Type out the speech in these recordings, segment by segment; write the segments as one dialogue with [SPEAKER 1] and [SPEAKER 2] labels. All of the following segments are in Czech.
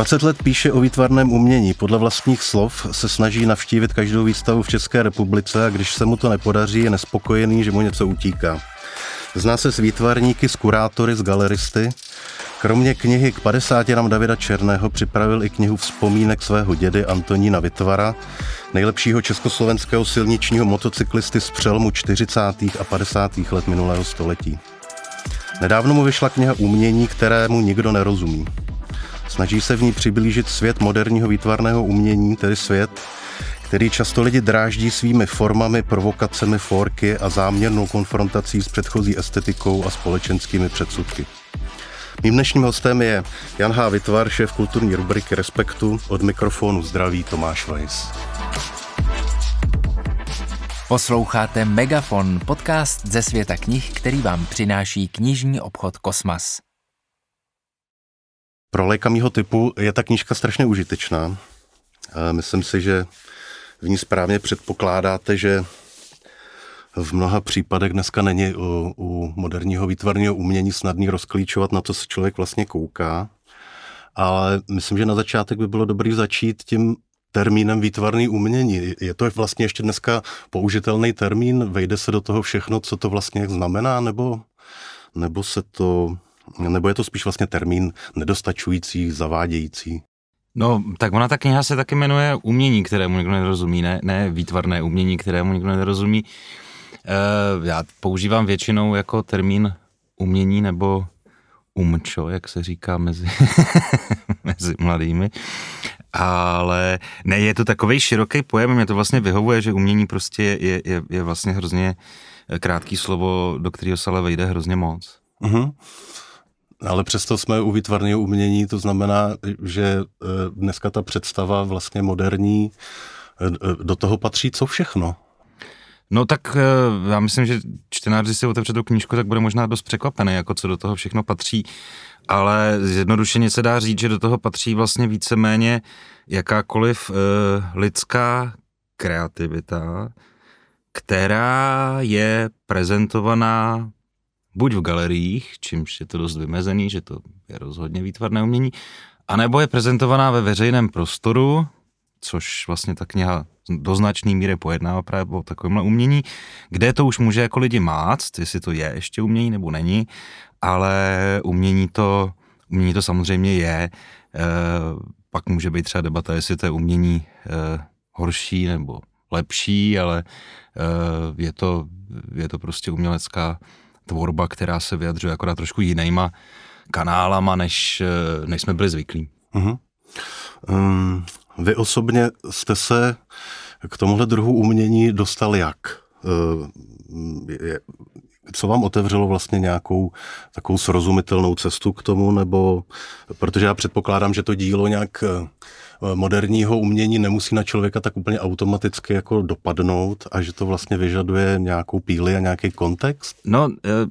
[SPEAKER 1] 20 let píše o výtvarném umění. Podle vlastních slov se snaží navštívit každou výstavu v České republice a když se mu to nepodaří, je nespokojený, že mu něco utíká. Zná se s výtvarníky, s kurátory, s galeristy. Kromě knihy k 50 nám Davida Černého připravil i knihu vzpomínek svého dědy Antonína Vitvara, nejlepšího československého silničního motocyklisty z přelomu 40. a 50. let minulého století. Nedávno mu vyšla kniha Umění, kterému nikdo nerozumí. Snaží se v ní přiblížit svět moderního výtvarného umění, tedy svět, který často lidi dráždí svými formami, provokacemi, forky a záměrnou konfrontací s předchozí estetikou a společenskými předsudky. Mým dnešním hostem je Jan H. Vytvar, šéf kulturní rubriky Respektu. Od mikrofonu zdraví Tomáš Weiss.
[SPEAKER 2] Posloucháte Megafon, podcast ze světa knih, který vám přináší knižní obchod Kosmas.
[SPEAKER 1] Pro léka mýho typu je ta knížka strašně užitečná. Myslím si, že v ní správně předpokládáte, že v mnoha případech dneska není u, u moderního výtvarného umění snadný rozklíčovat, na co se člověk vlastně kouká. Ale myslím, že na začátek by bylo dobré začít tím termínem výtvarný umění. Je to vlastně ještě dneska použitelný termín? Vejde se do toho všechno, co to vlastně znamená, nebo, nebo se to nebo je to spíš vlastně termín nedostačující, zavádějící?
[SPEAKER 3] No, tak ona ta kniha se taky jmenuje Umění, kterému nikdo nerozumí, ne, ne výtvarné umění, kterému nikdo nerozumí. E, já používám většinou jako termín umění nebo umčo, jak se říká mezi, mezi mladými. Ale ne, je to takový široký pojem, mě to vlastně vyhovuje, že umění prostě je, je, je vlastně hrozně krátký slovo, do kterého se ale vejde hrozně moc. Uh-huh.
[SPEAKER 1] Ale přesto jsme u výtvarného umění, to znamená, že e, dneska ta představa vlastně moderní, e, e, do toho patří co všechno?
[SPEAKER 3] No tak já myslím, že čtenář, když si otevře tu knížku, tak bude možná dost překvapený, jako co do toho všechno patří, ale zjednodušeně se dá říct, že do toho patří vlastně víceméně jakákoliv uh, lidská kreativita, která je prezentovaná buď v galeriích, čímž je to dost vymezený, že to je rozhodně výtvarné umění, anebo je prezentovaná ve veřejném prostoru, což vlastně ta kniha do značné míry pojednává právě o takovémhle umění, kde to už může jako lidi máct, jestli to je ještě umění nebo není, ale umění to, umění to samozřejmě je. E, pak může být třeba debata, jestli to je umění e, horší nebo lepší, ale e, je, to, je to prostě umělecká tvorba, která se vyjadřuje akorát trošku jinýma kanálama, než, eh, než jsme byli zvyklí. Uh-huh.
[SPEAKER 1] Um, vy osobně jste se k tomuhle druhu umění dostal jak? Uh, je, co vám otevřelo vlastně nějakou takovou srozumitelnou cestu k tomu, nebo protože já předpokládám, že to dílo nějak eh, moderního umění nemusí na člověka tak úplně automaticky jako dopadnout a že to vlastně vyžaduje nějakou píli a nějaký kontext?
[SPEAKER 3] No,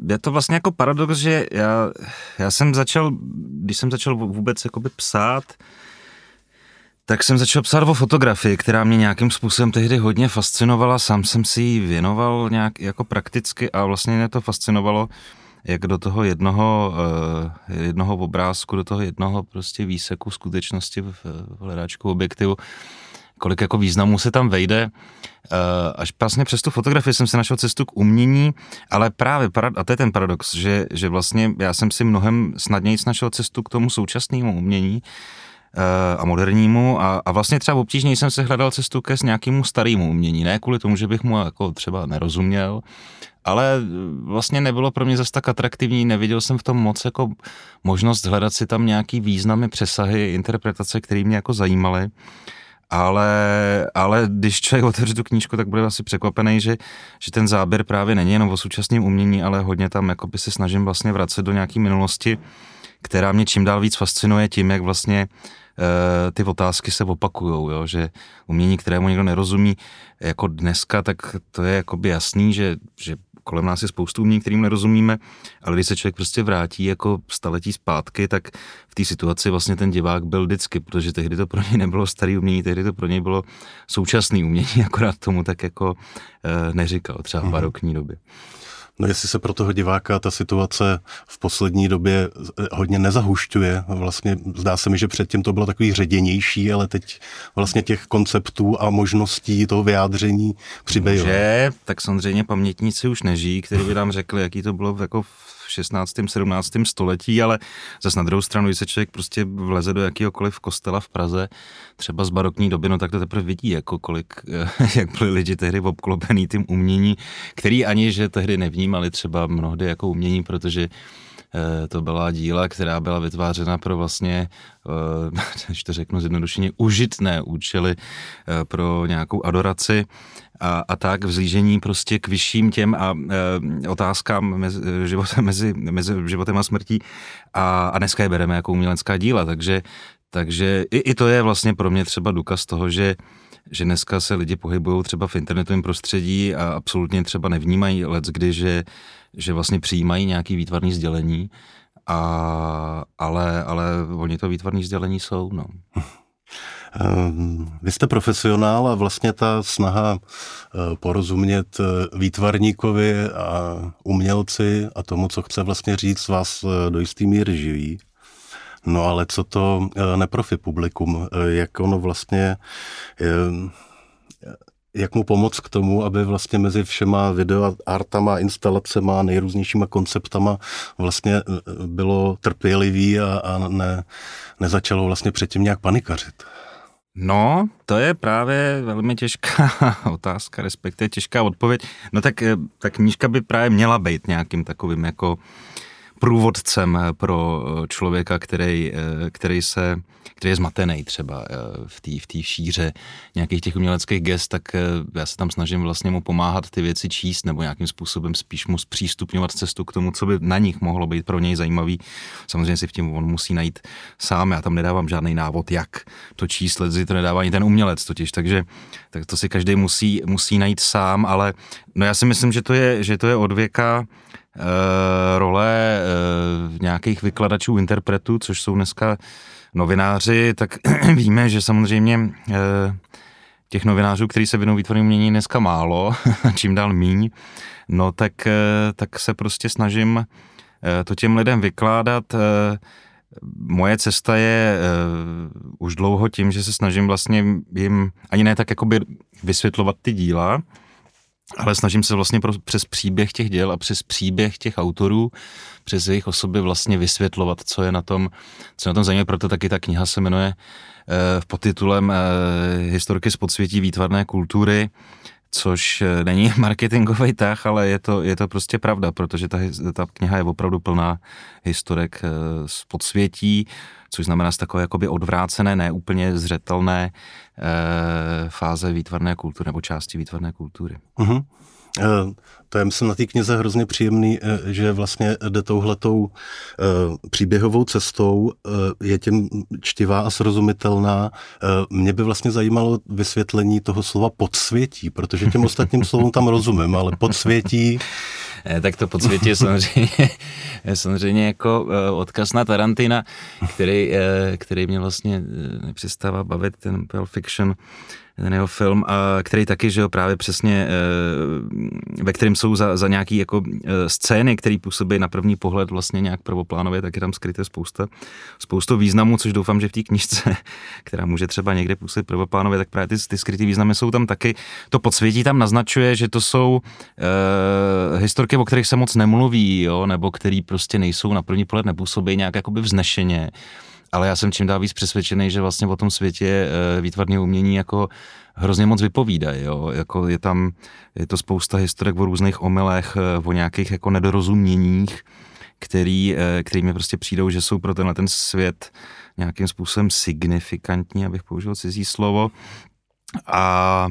[SPEAKER 3] je to vlastně jako paradox, že já, já jsem začal, když jsem začal vůbec jakoby psát, tak jsem začal psát o fotografii, která mě nějakým způsobem tehdy hodně fascinovala, sám jsem si ji věnoval nějak jako prakticky a vlastně mě to fascinovalo, jak do toho jednoho, uh, jednoho obrázku, do toho jednoho prostě výseku skutečnosti v, hledáčku objektivu, kolik jako významů se tam vejde. Uh, až vlastně přes tu fotografii jsem se našel cestu k umění, ale právě, a to je ten paradox, že, že vlastně já jsem si mnohem snadněji našel cestu k tomu současnému umění, a modernímu a, a vlastně třeba obtížněji jsem se hledal cestu ke s nějakému starému umění, ne kvůli tomu, že bych mu jako třeba nerozuměl, ale vlastně nebylo pro mě zase tak atraktivní, neviděl jsem v tom moc jako možnost hledat si tam nějaký významy, přesahy, interpretace, které mě jako zajímaly. Ale, ale když člověk otevře tu knížku, tak bude asi překvapený, že, že ten záběr právě není jenom o současném umění, ale hodně tam jakoby se snažím vlastně vracet do nějaké minulosti, která mě čím dál víc fascinuje tím, jak vlastně Eh, ty otázky se opakujou, jo, že umění, kterému někdo nerozumí, jako dneska, tak to je jakoby jasný, že, že kolem nás je spoustu umění, kterým nerozumíme, ale když se člověk prostě vrátí jako staletí zpátky, tak v té situaci vlastně ten divák byl vždycky, protože tehdy to pro něj nebylo starý umění, tehdy to pro něj bylo současný umění, akorát tomu tak jako e, neříkal, třeba v mhm. barokní době.
[SPEAKER 1] No jestli se pro toho diváka ta situace v poslední době hodně nezahušťuje, vlastně zdá se mi, že předtím to bylo takový ředěnější, ale teď vlastně těch konceptů a možností toho vyjádření přibývá.
[SPEAKER 3] Že, tak samozřejmě pamětníci už nežijí, kteří by nám řekli, jaký to bylo jako v 16. 17. století, ale zase na druhou stranu, když se člověk prostě vleze do jakýhokoliv kostela v Praze, třeba z barokní doby, no tak to teprve vidí, jako kolik, jak byli lidi tehdy obklopený tím umění, který ani, že tehdy nevnímali třeba mnohdy jako umění, protože eh, to byla díla, která byla vytvářena pro vlastně, eh, když to řeknu zjednodušeně, užitné účely eh, pro nějakou adoraci a, a tak vzlížení prostě k vyšším těm a e, otázkám mezi, životem, mezi, mezi životem a smrtí. A, a dneska je bereme jako umělecká díla, takže, takže i, i to je vlastně pro mě třeba důkaz toho, že že dneska se lidi pohybují třeba v internetovém prostředí a absolutně třeba nevnímají let, kdy, že, že vlastně přijímají nějaký výtvarný sdělení, a, ale, ale oni to výtvarný sdělení jsou, no.
[SPEAKER 1] Ehm, vy jste profesionál a vlastně ta snaha eh, porozumět eh, výtvarníkovi a umělci a tomu, co chce vlastně říct, vás eh, do jistý míry živí. No ale co to neprofi publikum, jak ono vlastně, jak mu pomoct k tomu, aby vlastně mezi všema videoartama, instalacema, nejrůznějšíma konceptama vlastně bylo trpělivý a, a ne, nezačalo vlastně předtím nějak panikařit.
[SPEAKER 3] No, to je právě velmi těžká otázka, respektive těžká odpověď. No tak eh, ta knížka by právě měla být nějakým takovým jako průvodcem pro eh, člověka, který, eh, který, se, který je zmatený třeba eh, v té v šíře nějakých těch uměleckých gest, tak já se tam snažím vlastně mu pomáhat ty věci číst nebo nějakým způsobem spíš mu zpřístupňovat cestu k tomu, co by na nich mohlo být pro něj zajímavý. Samozřejmě si v tím on musí najít sám, já tam nedávám žádný návod, jak to číst, lidi to nedává ani ten umělec totiž, takže tak to si každý musí, musí najít sám, ale no já si myslím, že to je, že to je od věka Eh, role uh, nějakých vykladačů, interpretů, což jsou dneska novináři, tak víme, že samozřejmě uh, těch novinářů, kteří se věnují výtvarnému umění, dneska málo, čím dál míň, no tak, tak se prostě snažím to těm lidem vykládat. Uh, moje cesta je uh, už dlouho tím, že se snažím vlastně jim ani ne tak jakoby vysvětlovat ty díla, ale snažím se vlastně pro, přes příběh těch děl a přes příběh těch autorů, přes jejich osoby vlastně vysvětlovat, co je na tom, co je na tom zajímavé, proto taky ta kniha se jmenuje eh, v podtitulem eh, Historky z podsvětí výtvarné kultury, což eh, není marketingový tah, ale je to, je to prostě pravda, protože ta, ta kniha je opravdu plná historek eh, z podsvětí, což znamená z takové jakoby odvrácené, neúplně zřetelné e, fáze výtvarné kultury nebo části výtvarné kultury. Uh-huh.
[SPEAKER 1] To je, myslím, na té knize hrozně příjemný, že vlastně jde touhletou příběhovou cestou, je tím čtivá a srozumitelná. Mě by vlastně zajímalo vysvětlení toho slova podsvětí, protože těm ostatním slovům tam rozumím, ale podsvětí
[SPEAKER 3] Eh, tak to podsvětí je samozřejmě, je samozřejmě jako eh, odkaz na Tarantina, který, eh, který mě vlastně nepřestává bavit, ten Pulp Fiction, ten jeho film, a který taky, že jo, právě přesně, eh, ve kterém jsou za, za nějaký jako eh, scény, které působí na první pohled vlastně nějak prvoplánově, tak je tam skryté spousta, spoustu významů, což doufám, že v té knižce, která může třeba někde působit prvoplánově, tak právě ty, ty skryté významy jsou tam taky. To podsvětí tam naznačuje, že to jsou uh, historky, o kterých se moc nemluví, jo, nebo který prostě nejsou na první pohled nepůsobí nějak jakoby vznešeně ale já jsem čím dál víc přesvědčený, že vlastně o tom světě eh, výtvarného umění jako hrozně moc vypovídají. Jo? Jako je tam, je to spousta historek o různých omylech, eh, o nějakých jako nedorozuměních, který, eh, který mi prostě přijdou, že jsou pro tenhle ten svět nějakým způsobem signifikantní, abych použil cizí slovo. A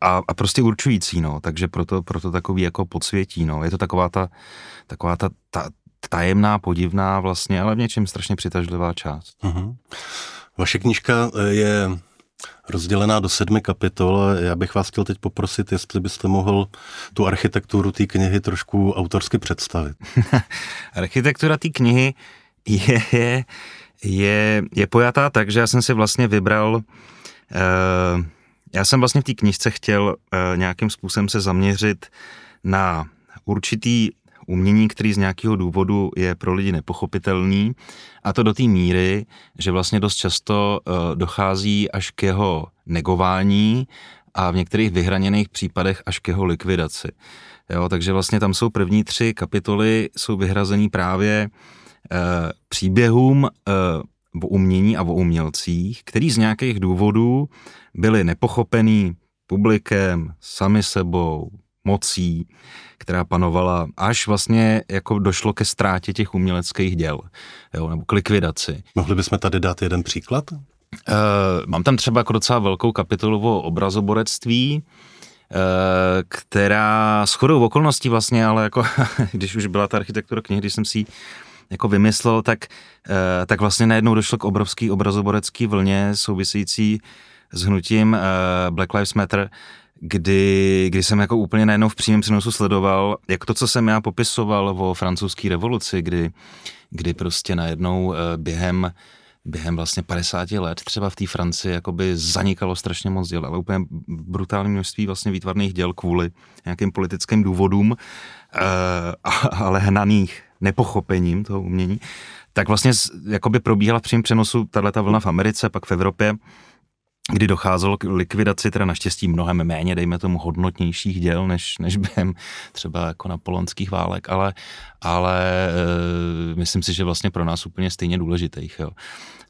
[SPEAKER 3] a, a prostě určující, no, takže proto, proto takový jako podsvětí, no, je to taková ta, taková ta, ta, tajemná, podivná vlastně, ale v něčem strašně přitažlivá část. Uh-huh.
[SPEAKER 1] Vaše knížka eh, je rozdělená do sedmi kapitol. Já bych vás chtěl teď poprosit, jestli byste mohl tu architekturu té knihy trošku autorsky představit.
[SPEAKER 3] Architektura té knihy je, je, je, je pojatá tak, že já jsem si vlastně vybral, uh, já jsem vlastně v té knižce chtěl uh, nějakým způsobem se zaměřit na určitý umění, který z nějakého důvodu je pro lidi nepochopitelný a to do té míry, že vlastně dost často uh, dochází až k jeho negování a v některých vyhraněných případech až k jeho likvidaci. Jo, takže vlastně tam jsou první tři kapitoly, jsou vyhrazený právě uh, příběhům uh, o umění a o umělcích, který z nějakých důvodů byli nepochopený publikem, sami sebou, mocí, která panovala, až vlastně jako došlo ke ztrátě těch uměleckých děl, jo, nebo k likvidaci.
[SPEAKER 1] Mohli bychom tady dát jeden příklad? Uh,
[SPEAKER 3] mám tam třeba jako docela velkou kapitolu o obrazoborectví, uh, která s chodou okolností vlastně, ale jako když už byla ta architektura knihy, když jsem si jako vymyslel, tak, uh, tak vlastně najednou došlo k obrovský obrazoborecký vlně související s hnutím Black Lives Matter, kdy, kdy jsem jako úplně najednou v přímém přenosu sledoval, jak to, co jsem já popisoval o francouzské revoluci, kdy, kdy prostě najednou eh, během během vlastně 50 let třeba v té Francii jakoby zanikalo strašně moc děl, ale úplně brutální množství vlastně výtvarných děl kvůli nějakým politickým důvodům, eh, ale hnaných nepochopením toho umění, tak vlastně jakoby probíhala v přímém přenosu tato vlna v Americe, pak v Evropě, kdy docházelo k likvidaci, teda naštěstí mnohem méně, dejme tomu, hodnotnějších děl, než, než během třeba jako napoleonských válek, ale, ale e, myslím si, že vlastně pro nás úplně stejně důležitých. Jo.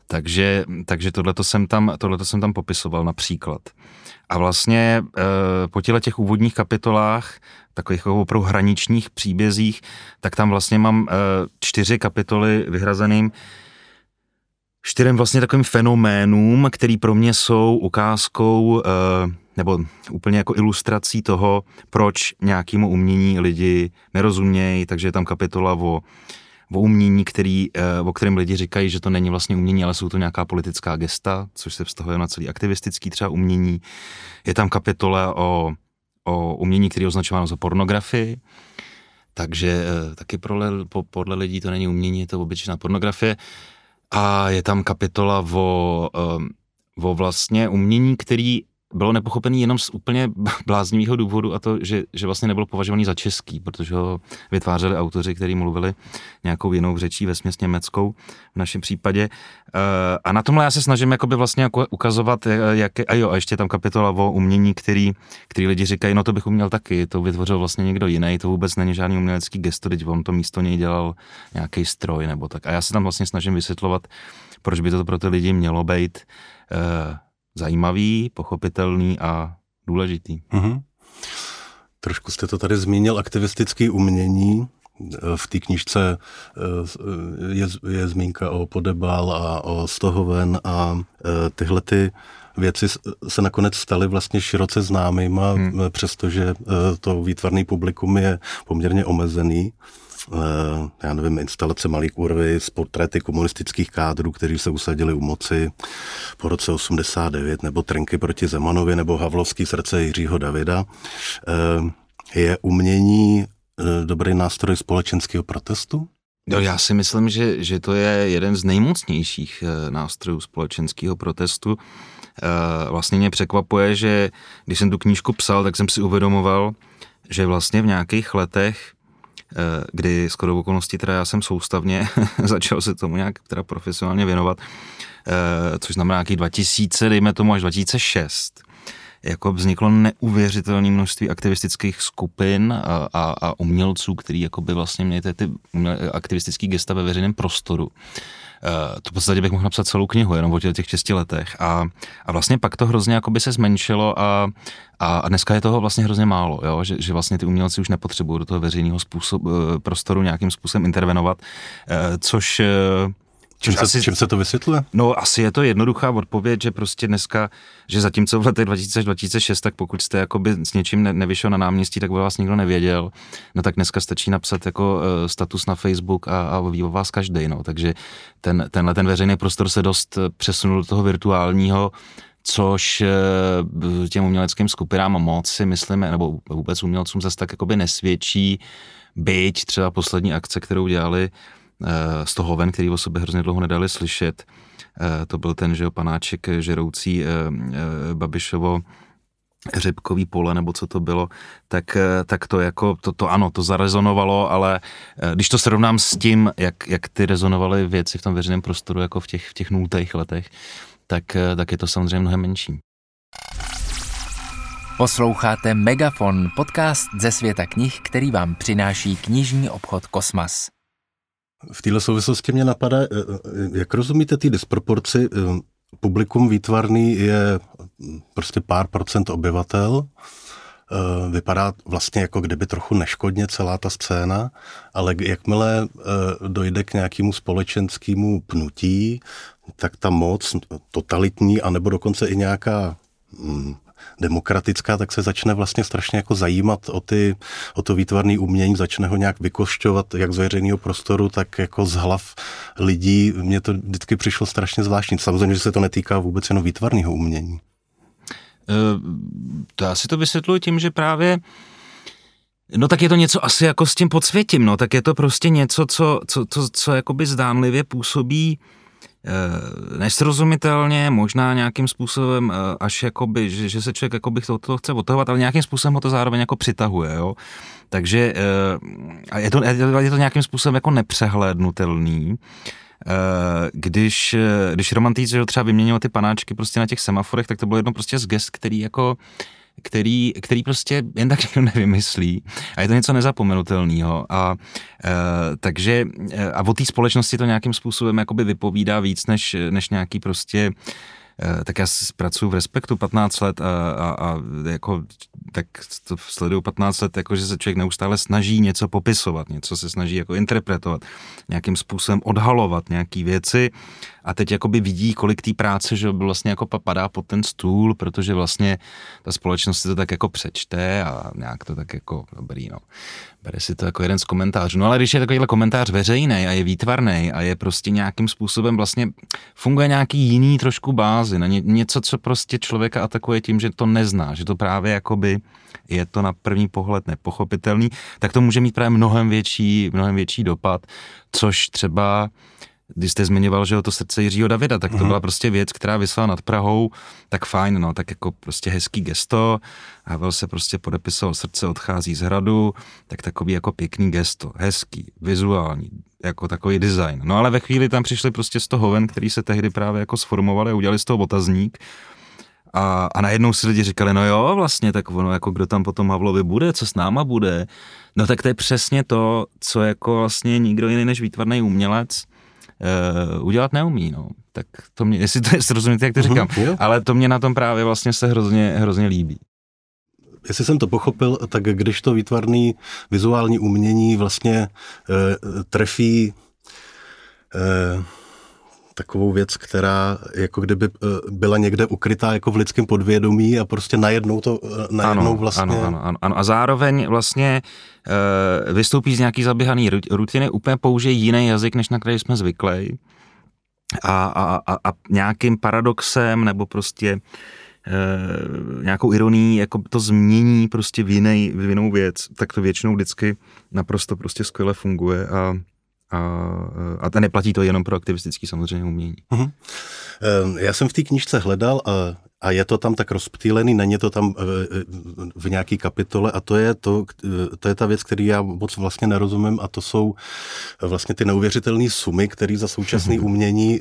[SPEAKER 3] Takže, takže tohleto jsem, tam, tohleto jsem tam popisoval například. A vlastně e, po těle těch úvodních kapitolách, takových jako opravdu hraničních příbězích, tak tam vlastně mám e, čtyři kapitoly vyhrazeným čtyřem vlastně takovým fenoménům, který pro mě jsou ukázkou eh, nebo úplně jako ilustrací toho, proč nějakému umění lidi nerozumějí, takže je tam kapitola o, o umění, který, eh, o kterém lidi říkají, že to není vlastně umění, ale jsou to nějaká politická gesta, což se vztahuje na celý aktivistický třeba umění. Je tam kapitola o, o umění, který je označováno za pornografii, takže eh, taky podle, podle lidí to není umění, je to obyčejná pornografie a je tam kapitola o, o vlastně umění, který bylo nepochopený jenom z úplně bláznivého důvodu a to, že, že vlastně nebylo považovaný za český, protože ho vytvářeli autoři, kteří mluvili nějakou jinou řečí, ve směs německou v našem případě. Eh, a na tomhle já se snažím jakoby vlastně jako ukazovat, eh, jak, a jo, a ještě tam kapitola o umění, který, který lidi říkají, no to bych uměl taky, to vytvořil vlastně někdo jiný, to vůbec není žádný umělecký gesto, teď on to místo něj dělal nějaký stroj nebo tak. A já se tam vlastně snažím vysvětlovat, proč by to pro ty lidi mělo být uh, zajímavý, pochopitelný a důležitý. Mm-hmm.
[SPEAKER 1] Trošku jste to tady zmínil, aktivistické umění. V té knižce eh, je, je zmínka o Podebal a o Stohoven a eh, tyhle ty věci se nakonec staly vlastně široce známýma, hmm. přestože eh, to výtvarný publikum je poměrně omezený. Eh, já nevím, instalace malých kurvy s portréty komunistických kádrů, kteří se usadili u moci po roce 89, nebo Trenky proti Zemanovi, nebo Havlovský srdce Jiřího Davida. Eh, je umění eh, dobrý nástroj společenského protestu?
[SPEAKER 3] No, já si myslím, že, že to je jeden z nejmocnějších nástrojů společenského protestu. Vlastně mě překvapuje, že když jsem tu knížku psal, tak jsem si uvědomoval, že vlastně v nějakých letech kdy skoro okolností teda já jsem soustavně začal se tomu nějak teda profesionálně věnovat, eh, což znamená nějaký 2000, dejme tomu až 2006, jako vzniklo neuvěřitelné množství aktivistických skupin a, a, a umělců, který jako by vlastně měli ty, ty aktivistické gesta ve veřejném prostoru. Uh, to v podstatě bych mohl napsat celou knihu jenom o těch šesti letech. A, a vlastně pak to hrozně jako by se zmenšilo a, a dneska je toho vlastně hrozně málo, jo? Že, že vlastně ty umělci už nepotřebují do toho veřejného uh, prostoru nějakým způsobem intervenovat, uh, což
[SPEAKER 1] Čím se, asi, čím se to vysvětluje?
[SPEAKER 3] No asi je to jednoduchá odpověď, že prostě dneska, že zatímco v letech 2006, tak pokud jste jakoby s něčím ne, nevyšel na náměstí, tak by vás nikdo nevěděl, no tak dneska stačí napsat jako uh, status na Facebook a, a ví o vás každý, no, takže ten, tenhle ten veřejný prostor se dost přesunul do toho virtuálního, což uh, těm uměleckým skupinám moc si myslíme, nebo vůbec umělcům zase tak jakoby nesvědčí, byť třeba poslední akce, kterou dělali, z toho ven, který o sobě hrozně dlouho nedali slyšet. Eh, to byl ten, že jo, panáček žeroucí eh, eh, Babišovo řepkový pole, nebo co to bylo, tak, tak to jako, to, to ano, to zarezonovalo, ale když to srovnám s tím, jak, jak ty rezonovaly věci v tom veřejném prostoru, jako v těch, v těch nultých letech, tak, tak je to samozřejmě mnohem menší.
[SPEAKER 2] Posloucháte Megafon, podcast ze světa knih, který vám přináší knižní obchod Kosmas.
[SPEAKER 1] V této souvislosti mě napadá, eh, eh, jak rozumíte ty disproporci? Eh, publikum výtvarný je prostě pár procent obyvatel, vypadá vlastně jako kdyby trochu neškodně celá ta scéna, ale jakmile dojde k nějakému společenskému pnutí, tak ta moc totalitní, anebo dokonce i nějaká hm, demokratická, tak se začne vlastně strašně jako zajímat o, ty, o to výtvarné umění, začne ho nějak vykošťovat jak z veřejného prostoru, tak jako z hlav lidí. Mně to vždycky přišlo strašně zvláštní. Samozřejmě, že se to netýká vůbec jenom výtvarného umění.
[SPEAKER 3] Eh, to já si to vysvětluji tím, že právě No tak je to něco asi jako s tím podsvětím, no tak je to prostě něco, co, co, co, co jakoby zdánlivě působí Eh, nesrozumitelně, možná nějakým způsobem eh, až jakoby, že, že se člověk jakoby to, to chce otahovat, ale nějakým způsobem ho to zároveň jako přitahuje, jo. Takže eh, je to, je to nějakým způsobem jako nepřehlédnutelný, když, když romantici třeba vyměňovali ty panáčky prostě na těch semaforech, tak to bylo jedno prostě z gest, který jako který, který prostě jen tak někdo nevymyslí. A je to něco nezapomenutelného. A e, takže a o té společnosti to nějakým způsobem jakoby vypovídá víc než, než nějaký prostě Eh, tak já pracuji v Respektu 15 let a, a, a jako, tak to sleduju 15 let, jako, že se člověk neustále snaží něco popisovat, něco se snaží jako interpretovat, nějakým způsobem odhalovat nějaký věci a teď jakoby vidí, kolik té práce, že vlastně jako padá pod ten stůl, protože vlastně ta společnost si to tak jako přečte a nějak to tak jako dobrý, no. Bere si to jako jeden z komentářů. No ale když je takovýhle komentář veřejný a je výtvarný a je prostě nějakým způsobem vlastně funguje nějaký jiný trošku bázi, na ně, něco, co prostě člověka atakuje tím, že to nezná, že to právě jakoby je to na první pohled nepochopitelný, tak to může mít právě mnohem větší, mnohem větší dopad, což třeba když jste zmiňoval, že o to srdce Jiřího Davida, tak to mm-hmm. byla prostě věc, která vysela nad Prahou, tak fajn, no, tak jako prostě hezký gesto, Havel se prostě podepisoval srdce odchází z hradu, tak takový jako pěkný gesto, hezký, vizuální, jako takový design. No ale ve chvíli tam přišli prostě z toho ven, který se tehdy právě jako sformovali a udělali z toho otazník, a, a najednou si lidi říkali, no jo, vlastně, tak ono, jako kdo tam potom Havlovi bude, co s náma bude. No tak to je přesně to, co jako vlastně nikdo jiný než výtvarný umělec uh, udělat neumí, no. Tak to mě, jestli to je srozumíte, jak to mhm, říkám, uh-huh, ale to mě na tom právě vlastně se hrozně, hrozně líbí.
[SPEAKER 1] Jestli jsem to pochopil, tak když to výtvarný vizuální umění vlastně uh, trefí uh, takovou věc, která jako kdyby byla někde ukrytá jako v lidském podvědomí a prostě najednou to najednou
[SPEAKER 3] ano,
[SPEAKER 1] vlastně...
[SPEAKER 3] Ano, ano, ano, ano. A zároveň vlastně uh, vystoupí z nějaký zaběhaný rutiny, úplně použije jiný jazyk, než na který jsme zvyklí. A, a, a, a nějakým paradoxem nebo prostě Uh, nějakou ironií, jako to změní prostě v, jiný, v jinou věc, tak to většinou vždycky naprosto prostě skvěle funguje a a, a neplatí to jenom pro aktivistický samozřejmě umění. Uh-huh.
[SPEAKER 1] Já jsem v té knižce hledal a a je to tam tak rozptýlený, není to tam v nějaký kapitole a to je to, to je ta věc, který já moc vlastně nerozumím a to jsou vlastně ty neuvěřitelné sumy, které za současné mhm. umění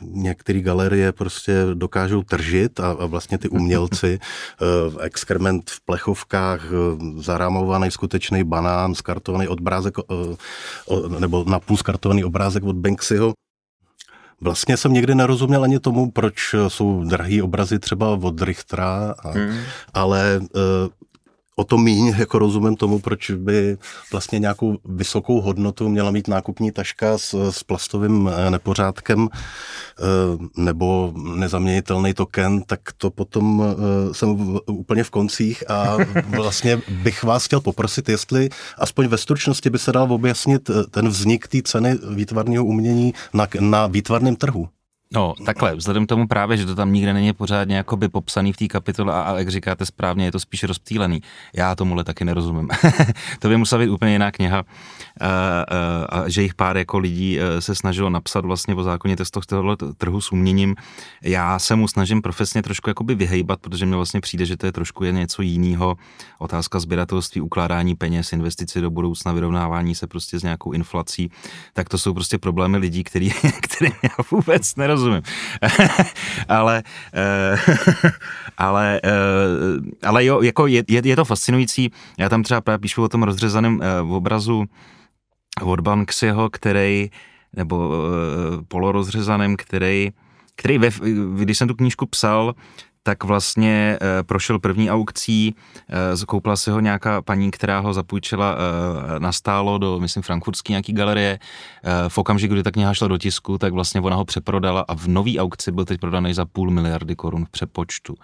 [SPEAKER 1] některé galerie prostě dokážou tržit a, a vlastně ty umělci exkrement v plechovkách, zarámovaný skutečný banán, skartovaný obrázek nebo napůl skartovaný obrázek od Banksyho, Vlastně jsem někdy nerozuměl ani tomu, proč jsou drahý obrazy třeba od Richtera, a, hmm. ale uh, o to míň jako rozumím tomu, proč by vlastně nějakou vysokou hodnotu měla mít nákupní taška s, s plastovým eh, nepořádkem eh, nebo nezaměnitelný token, tak to potom jsem úplně v koncích a vlastně bych vás chtěl poprosit, jestli aspoň ve stručnosti by se dal objasnit ten vznik té ceny výtvarného umění na, na výtvarném trhu.
[SPEAKER 3] No, takhle, vzhledem k tomu právě, že to tam nikde není pořádně jakoby popsaný v té kapitole a, a jak říkáte správně, je to spíš rozptýlený. Já tomuhle taky nerozumím. to by musela být úplně jiná kniha, a, a, a že jich pár jako lidí e, se snažilo napsat vlastně o zákoně tohoto trhu s uměním. Já se mu snažím profesně trošku jakoby vyhejbat, protože mi vlastně přijde, že to je trošku je něco jiného. Otázka sběratelství, ukládání peněz, investici do budoucna, vyrovnávání se prostě s nějakou inflací, tak to jsou prostě problémy lidí, který, kterým já vůbec nerozumím rozumím. ale, uh, ale, uh, ale jo, jako je, je, je, to fascinující. Já tam třeba právě píšu o tom rozřezaném uh, obrazu od Banksyho, který, nebo polorozřezaném, který, který ve, když jsem tu knížku psal, tak vlastně e, prošel první aukcí, e, koupila si ho nějaká paní, která ho zapůjčila e, nastálo do, myslím, frankfurtské nějaký galerie. V okamžiku, kdy ta kniha šla do tisku, tak vlastně ona ho přeprodala a v nový aukci byl teď prodaný za půl miliardy korun v přepočtu.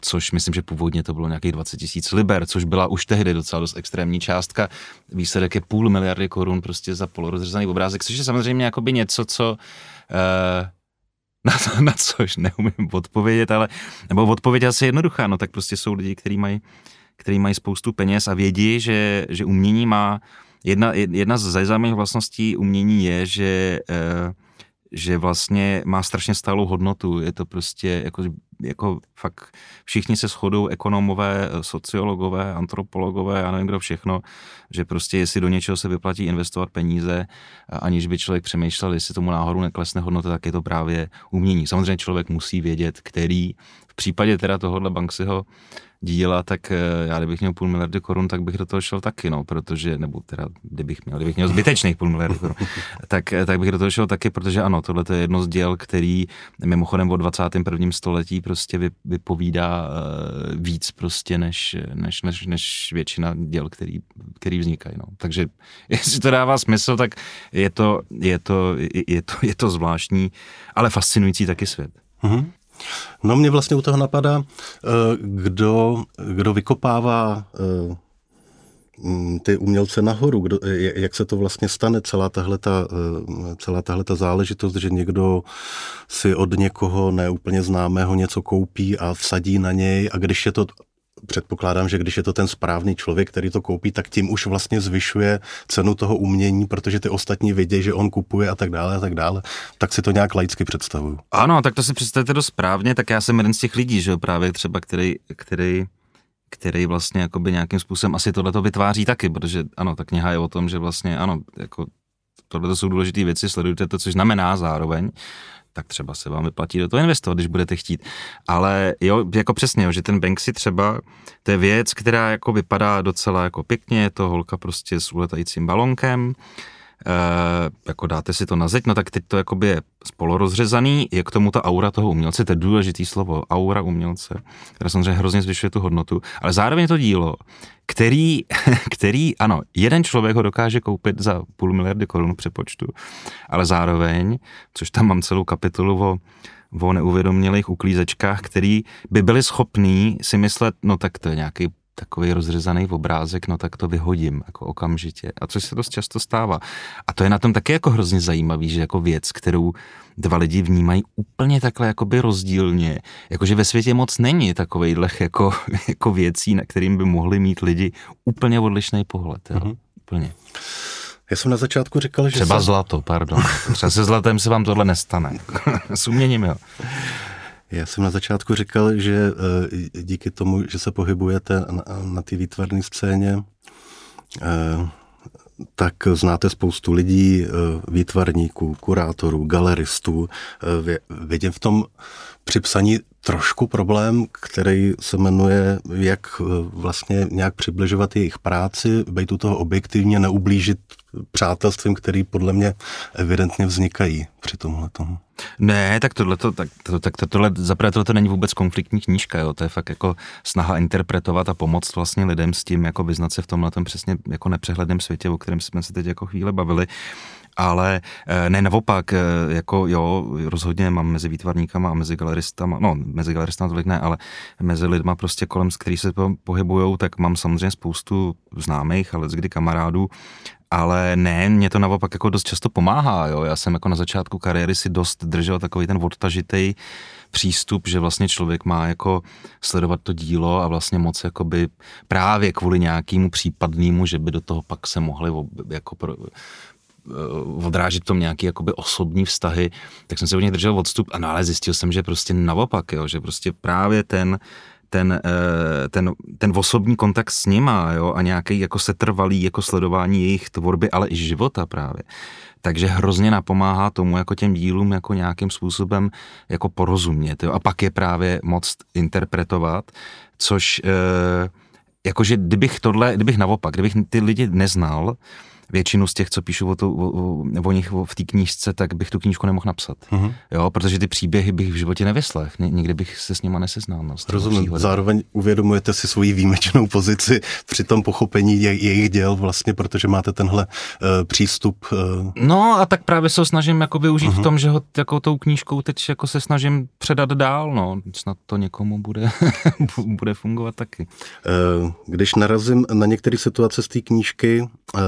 [SPEAKER 3] Což myslím, že původně to bylo nějakých 20 tisíc liber, což byla už tehdy docela dost extrémní částka. Výsledek je půl miliardy korun prostě za polorozřezaný obrázek, což je samozřejmě jakoby něco, co uh, na, to, na což neumím odpovědět, ale, nebo odpověď asi jednoduchá, no tak prostě jsou lidi, kteří mají, který mají spoustu peněz a vědí, že, že umění má, jedna, jedna z zajímavých vlastností umění je, že eh, že vlastně má strašně stálou hodnotu. Je to prostě jako, jako fakt všichni se shodou, ekonomové, sociologové, antropologové, já nevím kdo všechno, že prostě jestli do něčeho se vyplatí investovat peníze, aniž by člověk přemýšlel, jestli tomu náhodou neklesne hodnota, tak je to právě umění. Samozřejmě člověk musí vědět, který v případě teda tohohle Banksyho díla, tak eh, já kdybych měl půl miliardy korun, tak bych do toho šel taky, no, protože, nebo teda, kdybych měl, kdybych měl zbytečných půl miliardy korun, tak, eh, tak bych do toho šel taky, protože ano, tohle je jedno z děl, který mimochodem o 21. století prostě vypovídá uh, víc prostě než, než, než, než většina děl, který, který vznikají, no. Takže jestli to dává smysl, tak je to, je to, je to, je to zvláštní, ale fascinující taky svět. Mm-hmm.
[SPEAKER 1] No mě vlastně u toho napadá, eh, kdo, kdo vykopává eh, ty umělce nahoru, kdo, jak se to vlastně stane, celá tahle, ta, eh, celá tahle ta záležitost, že někdo si od někoho neúplně známého něco koupí a vsadí na něj a když je to předpokládám, že když je to ten správný člověk, který to koupí, tak tím už vlastně zvyšuje cenu toho umění, protože ty ostatní vědí, že on kupuje a tak dále a tak dále. Tak si to nějak laicky představuju.
[SPEAKER 3] Ano, tak to si představíte dost správně, tak já jsem jeden z těch lidí, že právě třeba, který, který který vlastně jakoby nějakým způsobem asi tohle to vytváří taky, protože ano, ta kniha je o tom, že vlastně ano, jako tohle jsou důležité věci, sledujte to, což znamená zároveň, tak třeba se vám vyplatí do toho investovat, když budete chtít. Ale jo, jako přesně, že ten Banksy třeba, to je věc, která jako vypadá docela jako pěkně, je to holka prostě s uletajícím balonkem, jako dáte si to na zeď, no tak teď to jakoby je spolorozřezaný, je k tomu ta aura toho umělce, to je důležitý slovo, aura umělce, která samozřejmě hrozně zvyšuje tu hodnotu, ale zároveň to dílo, který, který, ano, jeden člověk ho dokáže koupit za půl miliardy korun přepočtu, ale zároveň, což tam mám celou kapitolu o, o neuvědomělých uklízečkách, který by byli schopní si myslet, no tak to je nějaký takový rozřezaný obrázek, no tak to vyhodím jako okamžitě. A což se dost často stává. A to je na tom taky jako hrozně zajímavý, že jako věc, kterou dva lidi vnímají úplně takhle jakoby rozdílně. Jakože ve světě moc není takovejhle jako, jako věcí, na kterým by mohli mít lidi úplně odlišný pohled. Jo? Mm-hmm. Úplně.
[SPEAKER 1] Já jsem na začátku říkal, že...
[SPEAKER 3] Třeba jsem... zlato, pardon. Třeba se zlatem se vám tohle nestane. S uměním, jo.
[SPEAKER 1] Já jsem na začátku říkal, že eh, díky tomu, že se pohybujete na, na té výtvarné scéně, eh, tak znáte spoustu lidí, eh, výtvarníků, kurátorů, galeristů. Vidím v tom při psaní trošku problém, který se jmenuje, jak vlastně nějak přibližovat jejich práci, být u toho objektivně, neublížit přátelstvím, který podle mě evidentně vznikají při tomhle tomu.
[SPEAKER 3] Ne, tak tohle to, tak, to, tak to, tohle, zaprvé tohle to není vůbec konfliktní knížka, jo, to je fakt jako snaha interpretovat a pomoct vlastně lidem s tím, jako vyznat se v tomhle přesně jako nepřehledném světě, o kterém jsme se teď jako chvíle bavili ale eh, ne naopak, eh, jako jo, rozhodně mám mezi výtvarníkama a mezi galeristama, no mezi galeristama tolik ne, ale mezi lidma prostě kolem, s který se pohybujou, tak mám samozřejmě spoustu známých, ale kdy kamarádů ale ne, mě to naopak jako dost často pomáhá, jo. Já jsem jako na začátku kariéry si dost držel takový ten odtažitej přístup, že vlastně člověk má jako sledovat to dílo a vlastně moc jakoby právě kvůli nějakému případnému, že by do toho pak se mohli jako pro, eh, odrážet tom nějaký jakoby osobní vztahy, tak jsem se od něj držel odstup a no ale zjistil jsem, že prostě naopak, jo, že prostě právě ten ten, eh, ten, ten osobní kontakt s nima jo, a nějaký jako setrvalý jako sledování jejich tvorby, ale i života právě. Takže hrozně napomáhá tomu jako těm dílům jako nějakým způsobem jako porozumět. Jo. A pak je právě moc interpretovat, což eh, jakože kdybych tohle, kdybych naopak, kdybych ty lidi neznal, většinu z těch, co píšu o, to, o, o, o nich v té knížce, tak bych tu knížku nemohl napsat. Uh-huh. Jo, protože ty příběhy bych v životě nevyslech, nikdy bych se s nima neseznámil.
[SPEAKER 1] Rozumím, příhody. zároveň uvědomujete si svoji výjimečnou pozici při tom pochopení je, jejich děl vlastně, protože máte tenhle uh, přístup. Uh...
[SPEAKER 3] No a tak právě se ho snažím jako využít uh-huh. v mhm. tom, že ho jako tou knížkou teď jako se snažím předat dál, no, snad to někomu bude, bude fungovat taky.
[SPEAKER 1] Uh, když narazím na některé situace z té knížky, uh,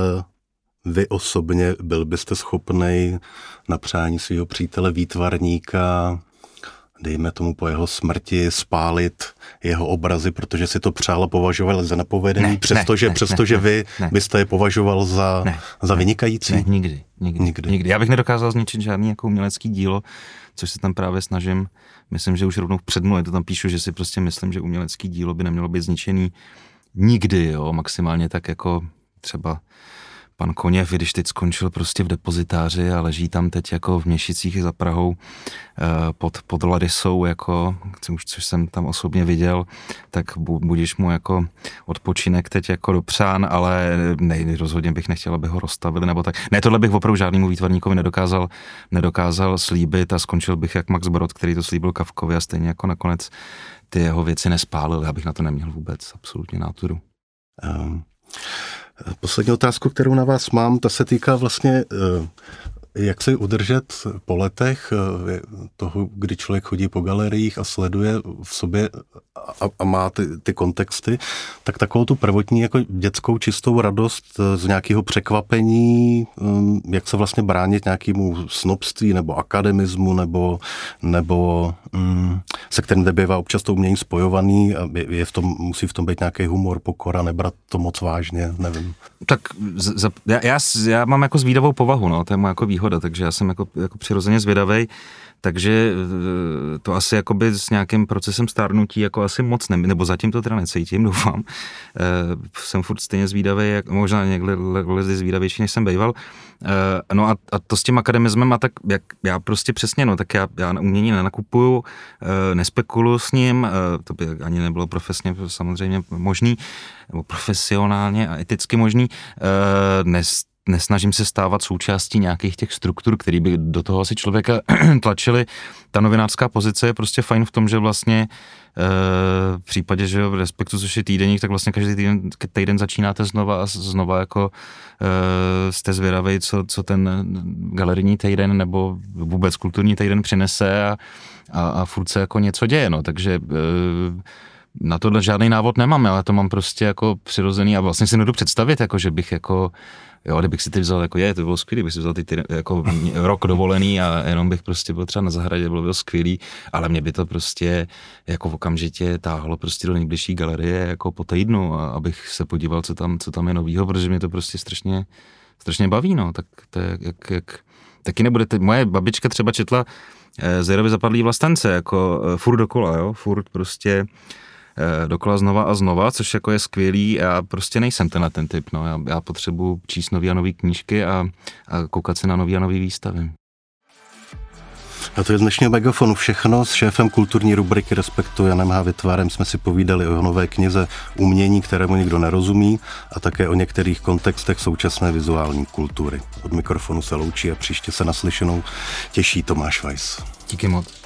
[SPEAKER 1] vy osobně byl byste schopný na přání svého přítele výtvarníka, dejme tomu po jeho smrti, spálit jeho obrazy, protože si to přál a považoval za nepovedený, přestože, ne, přestože ne, vy ne, byste je považoval za, ne, za vynikající?
[SPEAKER 3] Ne, nikdy, nikdy, nikdy. nikdy. Já bych nedokázal zničit žádný jako umělecký dílo, což se tam právě snažím. Myslím, že už rovnou v předmluvě to tam píšu, že si prostě myslím, že umělecký dílo by nemělo být zničený nikdy, jo, maximálně tak jako třeba pan Koněv, když teď skončil prostě v depozitáři a leží tam teď jako v Měšicích za Prahou eh, pod, pod Ladisou, jako, což jsem tam osobně viděl, tak budíš mu jako odpočinek teď jako dopřán, ale ne, rozhodně bych nechtěl, aby ho rozstavili nebo tak. Ne, tohle bych opravdu žádnému výtvarníkovi nedokázal, nedokázal slíbit a skončil bych jak Max Brod, který to slíbil Kavkovi a stejně jako nakonec ty jeho věci nespálil, já bych na to neměl vůbec absolutně náturu. Um.
[SPEAKER 1] Poslední otázku, kterou na vás mám, ta se týká vlastně eh, jak se udržet po letech eh, toho, kdy člověk chodí po galeriích a sleduje v sobě a, a má ty, ty kontexty, tak takovou tu prvotní jako dětskou čistou radost eh, z nějakého překvapení, eh, jak se vlastně bránit nějakému snobství nebo akademismu nebo, nebo um, se kterým nebývá občas to umění spojovaný a je v tom, musí v tom být nějaký humor, pokora, nebrat to moc vážně, nevím.
[SPEAKER 3] Tak z, já, já, já mám jako zvídavou povahu, no, to je moje jako výhoda takže já jsem jako, jako přirozeně zvědavej, takže eh, to asi jakoby s nějakým procesem stárnutí jako asi moc ne, nebo zatím to teda necítím, doufám. E, jsem furt stejně zvídavý, jak, možná někdy zvídavější, než jsem býval. E, no a, a, to s tím akademismem a tak, jak já prostě přesně, no tak já, já umění nenakupuju, nespekuluju s ním, to by ani nebylo profesně samozřejmě možný, nebo profesionálně a eticky možný. E, nes, nesnažím se stávat součástí nějakých těch struktur, které by do toho asi člověka tlačili. Ta novinářská pozice je prostě fajn v tom, že vlastně eh, v případě, že v Respektu, což je týdeník, tak vlastně každý týden, týden začínáte znova a znova jako eh, jste zvědavý, co, co ten galerijní týden nebo vůbec kulturní týden přinese a, a, a furt se jako něco děje, no, takže eh, na tohle žádný návod nemám, ale to mám prostě jako přirozený a vlastně si nedu představit, jako že bych jako Jo, kdybych si ty vzal, jako je, to bylo skvělé, bych si vzal ty, ty jako rok dovolený a jenom bych prostě byl třeba na zahradě, bylo by skvělý, ale mě by to prostě jako v okamžitě táhlo prostě do nejbližší galerie jako po týdnu, a abych se podíval, co tam, co tam je novýho, protože mě to prostě strašně, strašně baví, no, tak to je jak, jak taky nebudete, moje babička třeba četla eh, Zerovi zapadlý vlastence, jako eh, furt dokola, jo, furt prostě dokola znova a znova, což jako je skvělý. Já prostě nejsem ten ten typ. No. Já, já potřebuji číst nový a nový knížky a, a koukat se na nový a nový výstavy.
[SPEAKER 1] A to je z dnešního megafonu všechno. S šéfem kulturní rubriky Respektu Janem H. Vytvárem jsme si povídali o jeho nové knize Umění, kterému nikdo nerozumí a také o některých kontextech současné vizuální kultury. Od mikrofonu se loučí a příště se naslyšenou těší Tomáš Weiss.
[SPEAKER 3] Díky moc.